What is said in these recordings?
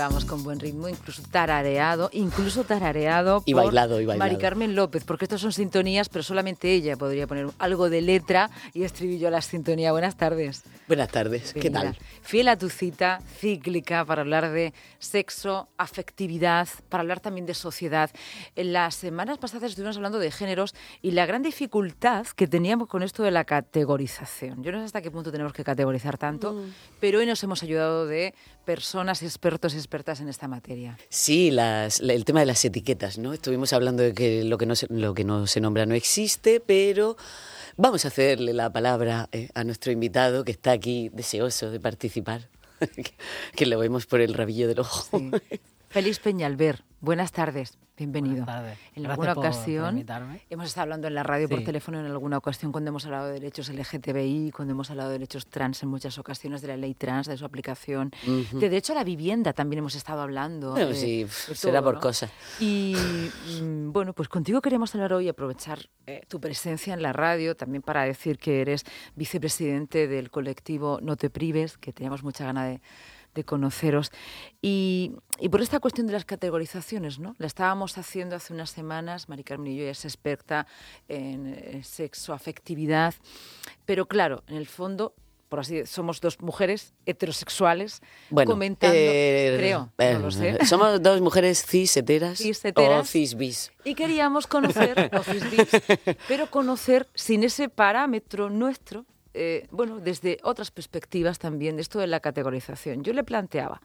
vamos con buen ritmo, incluso tarareado, incluso tarareado y bailado, y bailado. Mari Carmen López, porque estas son sintonías, pero solamente ella podría poner algo de letra y estribillo a la sintonía. Buenas tardes. Buenas tardes, ¿qué tal? Fiel a tu cita cíclica para hablar de sexo, afectividad, para hablar también de sociedad. En las semanas pasadas estuvimos hablando de géneros y la gran dificultad que teníamos con esto de la categorización. Yo no sé hasta qué punto tenemos que categorizar tanto, mm. pero hoy nos hemos ayudado de personas expertos y expertas en esta materia. Sí, el tema de las etiquetas, ¿no? Estuvimos hablando de que lo que no se, lo que no se nombra no existe, pero vamos a hacerle la palabra eh, a nuestro invitado que está aquí deseoso de participar, que lo vemos por el rabillo del ojo. Félix Peñalver, buenas tardes. Bienvenido. Buenas tardes. En alguna ocasión hemos estado hablando en la radio por teléfono en alguna ocasión cuando hemos hablado de derechos LGTBI, cuando hemos hablado de derechos trans en muchas ocasiones de la ley trans, de su aplicación. De derecho a la vivienda también hemos estado hablando. Sí, será por cosas. Y mm, bueno, pues contigo queremos hablar hoy, aprovechar eh, tu presencia en la radio también para decir que eres vicepresidente del colectivo No te prives, que teníamos mucha gana de de conoceros. Y, por esta cuestión de las categorizaciones, ¿no? La estábamos haciendo hace unas semanas, Mari Carmen y yo, es experta en sexo, afectividad, pero claro, en el fondo por así somos dos mujeres heterosexuales comentando, eh, creo, no lo sé. Eh, somos dos mujeres cis heteras, o cis bis. Y queríamos conocer, o cis bis, pero conocer sin ese parámetro nuestro eh, bueno, desde otras perspectivas también de esto de la categorización. Yo le planteaba,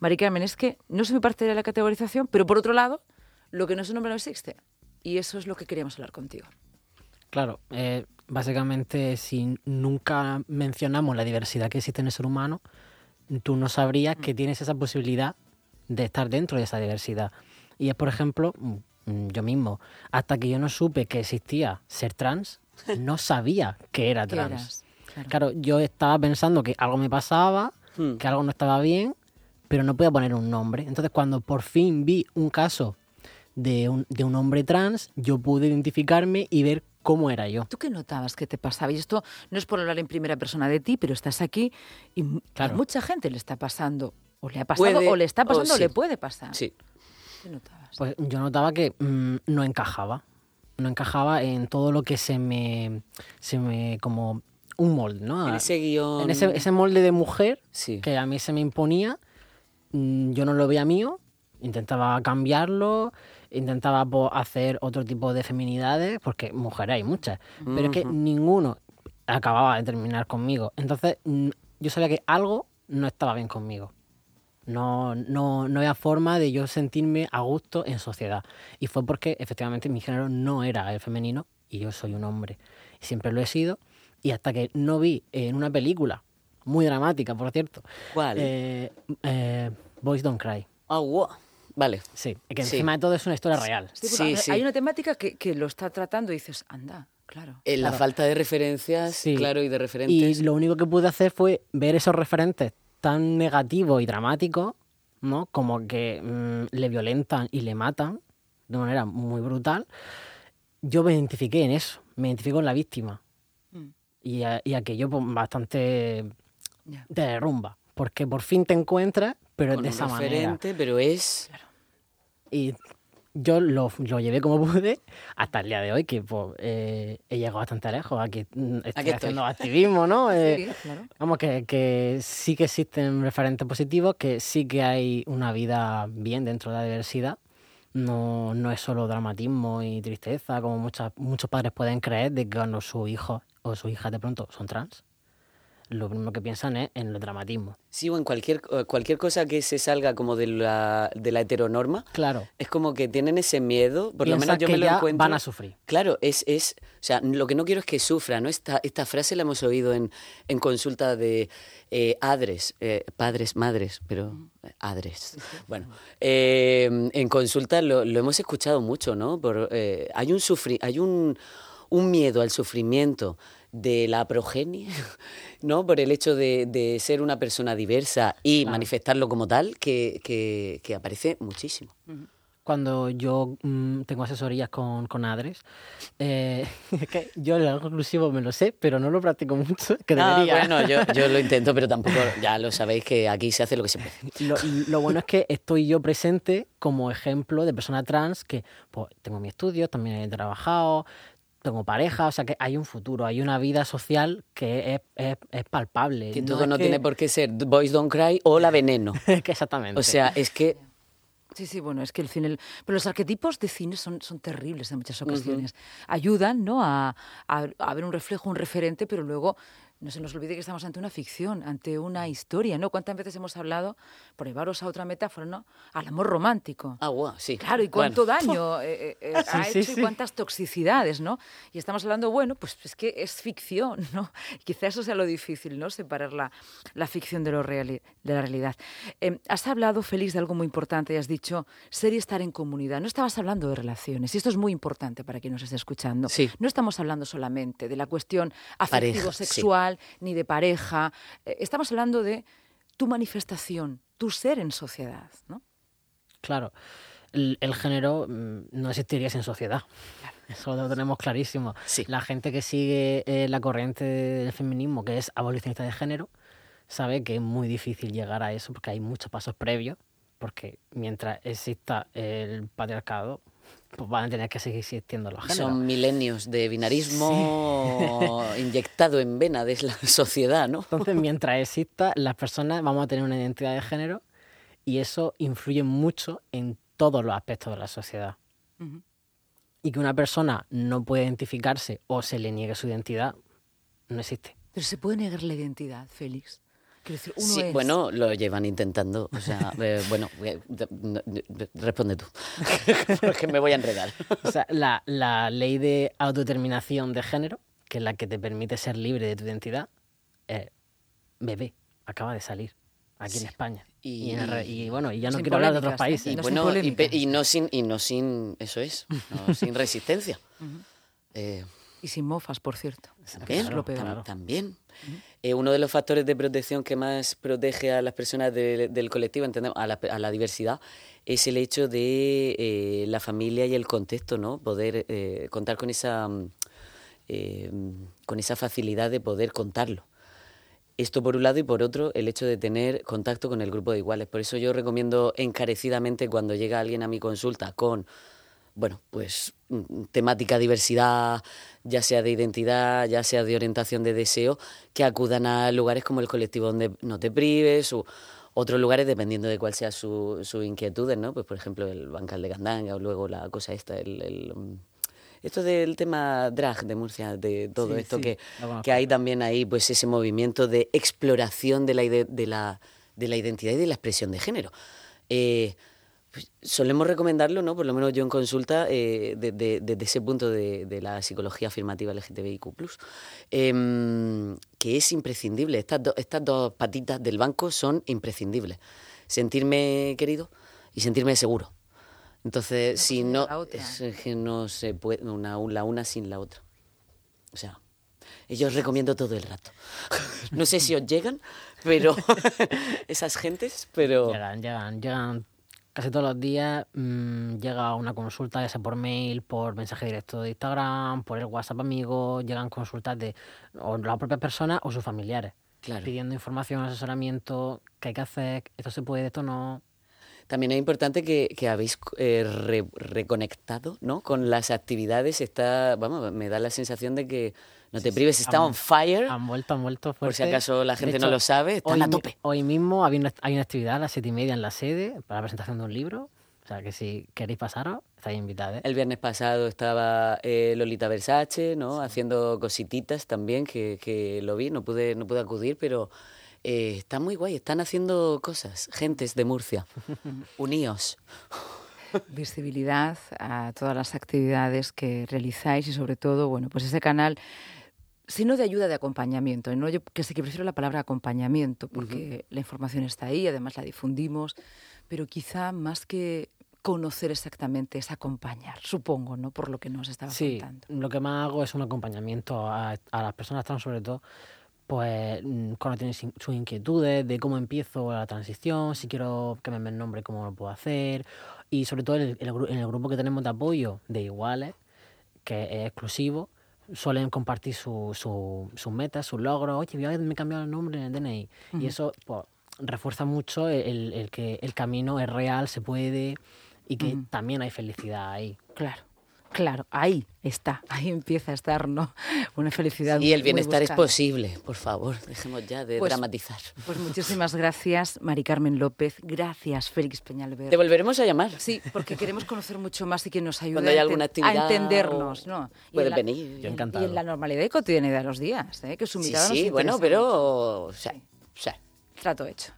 Mari Carmen, es que no se me parte de la categorización, pero por otro lado, lo que no se nombra no existe. Y eso es lo que queríamos hablar contigo. Claro, eh, básicamente si nunca mencionamos la diversidad que existe en el ser humano, tú no sabrías que mm. tienes esa posibilidad de estar dentro de esa diversidad. Y es, por ejemplo, mm, yo mismo, hasta que yo no supe que existía ser trans, no sabía que era trans. Claro. yo estaba pensando que algo me pasaba, hmm. que algo no estaba bien, pero no podía poner un nombre. Entonces, cuando por fin vi un caso de un, de un hombre trans, yo pude identificarme y ver cómo era yo. ¿Tú qué notabas que te pasaba? Y esto no es por hablar en primera persona de ti, pero estás aquí y a mucha gente le está pasando, o le ha pasado, o le está pasando, o, le puede pasar. Sí. ¿Qué notabas? Pues yo notaba que mm, no encajaba. No encajaba en todo lo que se me, se me como un molde, ¿no? En ese guion. En ese, molde de mujer que a mí se me imponía, mm, yo no lo veía mío, intentaba cambiarlo, intentaba hacer otro tipo de feminidades, porque mujeres hay muchas, pero es que ninguno acababa de terminar conmigo. Entonces mm, yo sabía que algo no estaba bien conmigo. No, no, no había forma de yo sentirme a gusto en sociedad. Y fue porque efectivamente mi género no era el femenino y yo soy un hombre. Siempre lo he sido y hasta que no vi en una película, muy dramática, por cierto. ¿Cuál? Eh, eh, Boys Don't Cry. Oh, wow. Vale. Sí, que encima de todo es una historia real. Sí, sí, Hay una temática que, que, lo está tratando y dices, anda, claro. En la falta de referencias, claro, y de referentes. Y lo único que pude hacer fue ver esos referentes tan negativos y dramáticos, ¿no? Como que mm, le violentan y le matan de manera muy brutal. Yo me identifiqué en eso, me identifico en la víctima y, y aquello pues, bastante te derrumba. Porque por fin te encuentras, pero es de esa manera. pero es... Y yo lo, lo, llevé como pude hasta el día de hoy, que pues, eh, he llegado bastante lejos. Aquí mm, estoy haciendo activismo, ¿no? Eh, vamos, que, que, sí que existen referentes positivos, que sí que hay una vida bien dentro de la diversidad. No, no es solo dramatismo y tristeza, como muchas, muchos padres pueden creer de que cuando su hijo o su hija de pronto son trans, lo primero que piensan es en el dramatismo. Sí, o en cualquier, cualquier cosa que se salga como de la, de la heteronorma. Claro. Es como que tienen ese miedo, por lo menos yo me lo encuentro. van a sufrir. Claro, es, es, o sea, lo que no quiero es que sufra, ¿no? Esta, esta frase la hemos oído en, en consulta de eh, adres, eh, padres, madres, pero eh, adres. Bueno, eh, en consulta lo, lo, hemos escuchado mucho, ¿no? Por, hay un sufri hay un un miedo al sufrimiento de la progenie, ¿no? Por el hecho de, ser una persona diversa y manifestarlo como tal, que, aparece muchísimo. cuando yo mm, tengo asesorías con, con Adres. Eh, que yo el algo inclusivo me lo sé, pero no lo practico mucho. Que ah, debería. bueno, yo, yo, lo intento, pero tampoco, ya lo sabéis que aquí se hace lo que se puede. Lo, lo, bueno es que estoy yo presente como ejemplo de persona trans que pues, tengo mi estudio, también he trabajado, tengo pareja, o sea que hay un futuro, hay una vida social que es, es, es palpable. Que todo no, tiene por qué ser Boys Don't Cry o La Veneno. Exactamente. O sea, es que Sí, sí, bueno, es que el cine. Pero los arquetipos de cine son, son terribles en muchas ocasiones. Ayudan, ¿no? A, a, a, ver un reflejo, un referente, pero luego no se nos olvide que estamos ante una ficción, ante una historia, ¿no? ¿Cuántas veces hemos hablado, por llevaros a otra metáfora, ¿no? Al amor romántico. Ah, wow, sí. Claro, y cuánto bueno. daño eh, eh, sí, ha sí, hecho sí. y cuántas toxicidades, ¿no? Y estamos hablando, bueno, pues es que es ficción, ¿no? Quizá eso sea lo difícil, ¿no? Separar la, la ficción de, lo real, de la realidad. Eh, has hablado, Félix, de algo muy importante y has dicho ser y estar en comunidad. No estabas hablando de relaciones, y esto es muy importante para quien nos esté escuchando. Sí. No estamos hablando solamente de la cuestión afectivo-sexual, ni de pareja. Eh, estamos hablando de tu manifestación, tu ser en sociedad, ¿no? Claro. El, el género mm, no existiría sin sociedad. Claro. Eso lo tenemos clarísimo. Sí. La gente que sigue eh, la corriente del feminismo, que es abolicionista de género, sabe que es muy difícil llegar a eso porque hay muchos pasos previos. Porque mientras exista el patriarcado, pues van a tener que seguir existiendo los géneros. Son milenios de binarismo sí. inyectado en vena de la sociedad, ¿no? Entonces, mientras exista, las personas vamos a tener una identidad de género y eso influye mucho en todos los aspectos de la sociedad. Uh -huh. Y que una persona no puede identificarse o se le niegue su identidad, no existe. Pero se puede negar la identidad, Félix. Decir, uno sí, es... bueno, lo llevan intentando. O sea, eh, bueno, eh, responde tú, porque me voy a enredar. O sea, la, la, ley de autodeterminación de género, que es la que te permite ser libre de tu identidad, eh, bebé, acaba de salir aquí sí. en España. Y, y, en y, bueno, y ya no quiero hablar de otros países. Y, no bueno, y, no sin, y no sin, eso es, no sin resistencia. Uh -huh. eh, y sin mofas, por cierto. También, lo peor. también. Uh -huh. eh, uno de los factores de protección que más protege a las personas de, del colectivo, entendemos, a la, a la, diversidad, es el hecho de eh, la familia y el contexto, ¿no? Poder eh, contar con esa, eh, con esa facilidad de poder contarlo. Esto por un lado y por otro el hecho de tener contacto con el grupo de iguales. Por eso yo recomiendo encarecidamente cuando llega alguien a mi consulta con bueno, pues temática diversidad, ya sea de identidad, ya sea de orientación de deseo, que acudan a lugares como el colectivo donde no te prives o otros lugares dependiendo de cuál sea su, su inquietudes, ¿no? Pues por ejemplo el Bancal de Gandanga o luego la cosa esta, el, el esto del tema drag de Murcia, de todo sí, esto sí, que, que hay también ahí, pues ese movimiento de exploración de la, de la, de la identidad y de la expresión de género. Eh, pues solemos recomendarlo, ¿no? Por lo menos yo en consulta, eh, desde de, de ese punto de, de, la psicología afirmativa LGTBIQ, eh, que es imprescindible. Estas, do, estas dos patitas del banco son imprescindibles. Sentirme querido y sentirme seguro. Entonces, si no, es que no se puede una, la una sin la otra. O sea, yo os recomiendo todo el rato. No sé si os llegan, pero esas gentes, pero... Llegan, llegan, llegan casi todos los días mmm, llega una consulta, ya sea por mail, por mensaje directo de Instagram, por el WhatsApp amigo, llegan consultas de o la propia persona o sus familiares. Claro. Pidiendo información, asesoramiento, qué hay que hacer, esto se puede, esto no. También es importante que, que habéis eh, re, reconectado ¿no? con las actividades. Está, vamos, me da la sensación de que no te prives, está han, on fire. Han vuelto, han vuelto fuerte. Por si acaso la gente hecho, no lo sabe, están hoy, a tope. Hoy mismo hay una, hay una actividad a las siete y media en la sede para la presentación de un libro. O sea, que si queréis pasaros, estáis invitados. El viernes pasado estaba eh, Lolita Versace, ¿no? Sí. Haciendo cosititas también, que, que, lo vi, no pude, no pude acudir, pero eh, está muy guay, están haciendo cosas. Gentes de Murcia, uníos. Visibilidad a todas las actividades que realizáis y sobre todo, bueno, pues ese canal sino de ayuda de acompañamiento. ¿no? Yo que sí que prefiero la palabra acompañamiento, porque uh -huh. la información está ahí, además la difundimos, pero quizá más que conocer exactamente es acompañar, supongo, ¿no? Por lo que nos estaba sí, contando. lo que más hago es un acompañamiento a, a las personas trans, sobre todo, pues cuando tienen sus inquietudes de cómo empiezo la transición, si quiero que me el nombre, cómo lo puedo hacer, y sobre todo en el, en el grupo que tenemos de apoyo de iguales, que es exclusivo, suelen compartir sus su, sus metas, sus logros. Oye, me he cambiado el nombre en el DNI. Y eso pues, refuerza mucho el, el, que el camino es real, se puede y que también hay felicidad ahí. Claro. Claro, ahí está, ahí empieza a estar, ¿no? Una felicidad. Y el bienestar es posible, por favor, dejemos ya de pues, dramatizar. Pues muchísimas gracias, Mari Carmen López. Gracias, Félix Peñalver. Te volveremos a llamar. Sí, porque queremos conocer mucho más y que nos ayude Cuando hay alguna actividad a entendernos, ¿no? Puedes venir. Yo encantado. Y en la normalidad y cotidianidad de los días, ¿eh? que su sí, mirada sí, bueno, pero... O sea, Trato hecho.